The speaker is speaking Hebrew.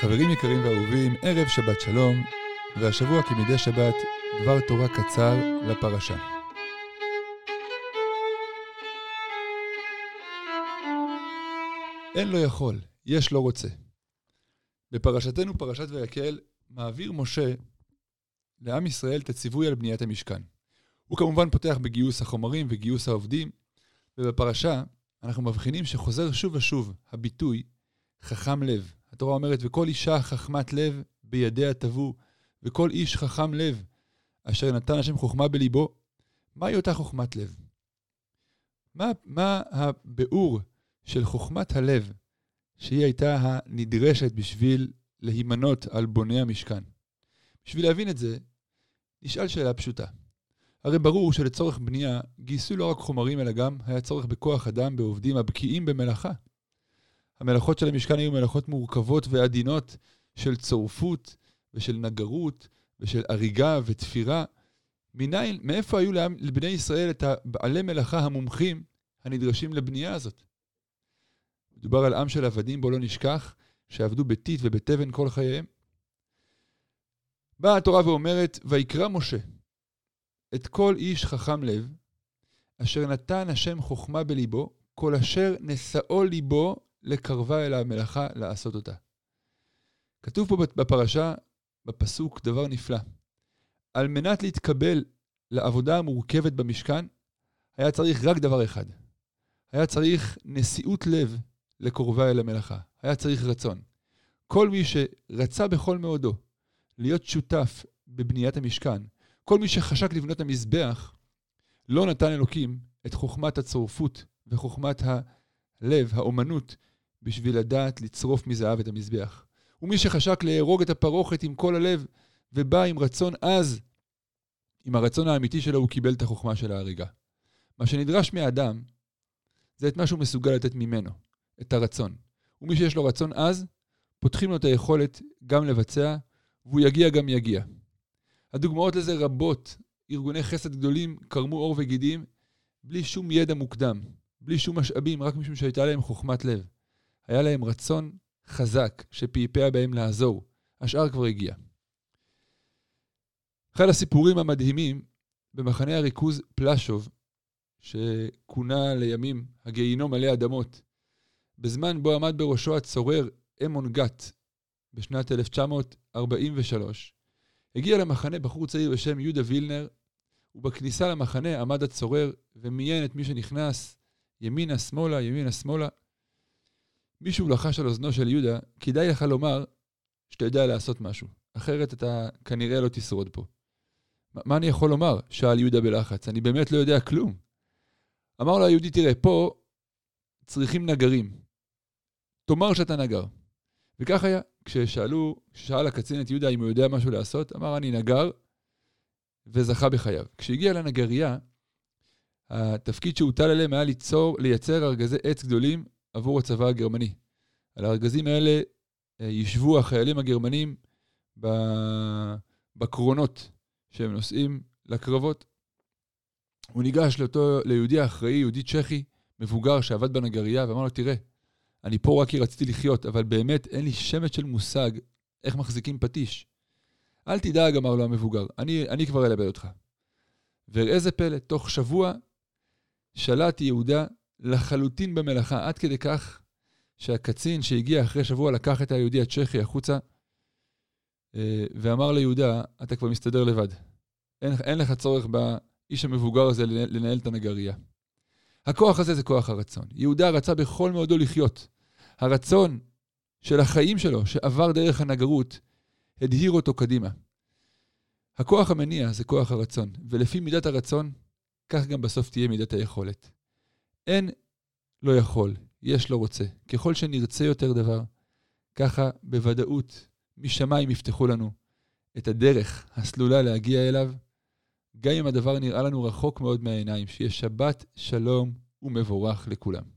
חברים יקרים ואהובים, ערב שבת שלום, והשבוע כמדי שבת, דבר תורה קצר לפרשה. אין לא יכול, יש לא רוצה. בפרשתנו, פרשת ויקל, מעביר משה לעם ישראל את הציווי על בניית המשכן. הוא כמובן פותח בגיוס החומרים וגיוס העובדים, ובפרשה אנחנו מבחינים שחוזר שוב ושוב הביטוי חכם לב. התורה אומרת, וכל אישה חכמת לב בידיה תבוא, וכל איש חכם לב, אשר נתן השם חוכמה בליבו. מהי אותה חוכמת לב? מה, מה הביאור של חוכמת הלב שהיא הייתה הנדרשת בשביל להימנות על בוני המשכן? בשביל להבין את זה, נשאל שאלה פשוטה. הרי ברור שלצורך בנייה גייסו לא רק חומרים אלא גם היה צורך בכוח אדם בעובדים הבקיאים במלאכה. המלאכות של המשכן היו מלאכות מורכבות ועדינות של צורפות ושל נגרות ושל הריגה ותפירה. מניין, מאיפה היו לבני ישראל את הבעלי מלאכה המומחים הנדרשים לבנייה הזאת? מדובר על עם של עבדים, בו לא נשכח, שעבדו בטיט ובתבן כל חייהם. באה התורה ואומרת, ויקרא משה את כל איש חכם לב, אשר נתן השם חוכמה בליבו, כל אשר נשאו ליבו לקרבה אל המלאכה לעשות אותה. כתוב פה בפרשה, בפסוק, דבר נפלא. על מנת להתקבל לעבודה המורכבת במשכן, היה צריך רק דבר אחד. היה צריך נשיאות לב לקרובה אל המלאכה. היה צריך רצון. כל מי שרצה בכל מאודו להיות שותף בבניית המשכן, כל מי שחשק לבנות המזבח, לא נתן אלוקים את חוכמת הצורפות וחוכמת הלב, האומנות, בשביל לדעת לצרוף מזהב את המזבח. ומי שחשק להרוג את הפרוכת עם כל הלב, ובא עם רצון עז, עם הרצון האמיתי שלו, הוא קיבל את החוכמה של ההריגה. מה שנדרש מהאדם, זה את מה שהוא מסוגל לתת ממנו, את הרצון. ומי שיש לו רצון עז, פותחים לו את היכולת גם לבצע, והוא יגיע גם יגיע. הדוגמאות לזה רבות. ארגוני חסד גדולים קרמו עור וגידים בלי שום ידע מוקדם, בלי שום משאבים, רק משום שהייתה להם חוכמת לב. היה להם רצון חזק שפעפע בהם לעזור. השאר כבר הגיע. אחד הסיפורים המדהימים במחנה הריכוז פלשוב, שכונה לימים הגיהינום מלא אדמות, בזמן בו עמד בראשו הצורר אמון גת בשנת 1943, הגיע למחנה בחור צעיר בשם יהודה וילנר, ובכניסה למחנה עמד הצורר ומיין את מי שנכנס ימינה, שמאלה, ימינה, שמאלה. מישהו לחש על אוזנו של יהודה, כדאי לך לומר שאתה יודע לעשות משהו, אחרת אתה כנראה לא תשרוד פה. מה אני יכול לומר? שאל יהודה בלחץ, אני באמת לא יודע כלום. אמר לו היהודי, תראה, פה צריכים נגרים. תאמר שאתה נגר. וכך היה. כששאלו, כששאל הקצין את יהודה אם הוא יודע משהו לעשות, אמר אני נגר, וזכה בחייו. כשהגיע לנגרייה, התפקיד שהוטל עליהם היה ליצור, לייצר ארגזי עץ גדולים עבור הצבא הגרמני. על הארגזים האלה אה, ישבו החיילים הגרמנים בקרונות שהם נוסעים לקרבות. הוא ניגש לאותו, ליהודי האחראי, יהודי צ'כי, מבוגר שעבד בנגרייה, ואמר לו, תראה, אני פה רק כי רציתי לחיות, אבל באמת אין לי שמץ של מושג איך מחזיקים פטיש. אל תדאג, אמר לו המבוגר, אני, אני כבר אלבד אותך. וראה זה פלא, תוך שבוע שלט יהודה לחלוטין במלאכה, עד כדי כך שהקצין שהגיע אחרי שבוע לקח את היהודי הצ'כי החוצה אה, ואמר ליהודה, אתה כבר מסתדר לבד. אין, אין לך צורך באיש המבוגר הזה לנהל את הנגרייה. הכוח הזה זה כוח הרצון. יהודה רצה בכל מאודו לחיות. הרצון של החיים שלו, שעבר דרך הנגרות, הדהיר אותו קדימה. הכוח המניע זה כוח הרצון, ולפי מידת הרצון, כך גם בסוף תהיה מידת היכולת. אין לא יכול, יש לא רוצה. ככל שנרצה יותר דבר, ככה בוודאות משמיים יפתחו לנו את הדרך הסלולה להגיע אליו, גם אם הדבר נראה לנו רחוק מאוד מהעיניים, שיהיה שבת שלום ומבורך לכולם.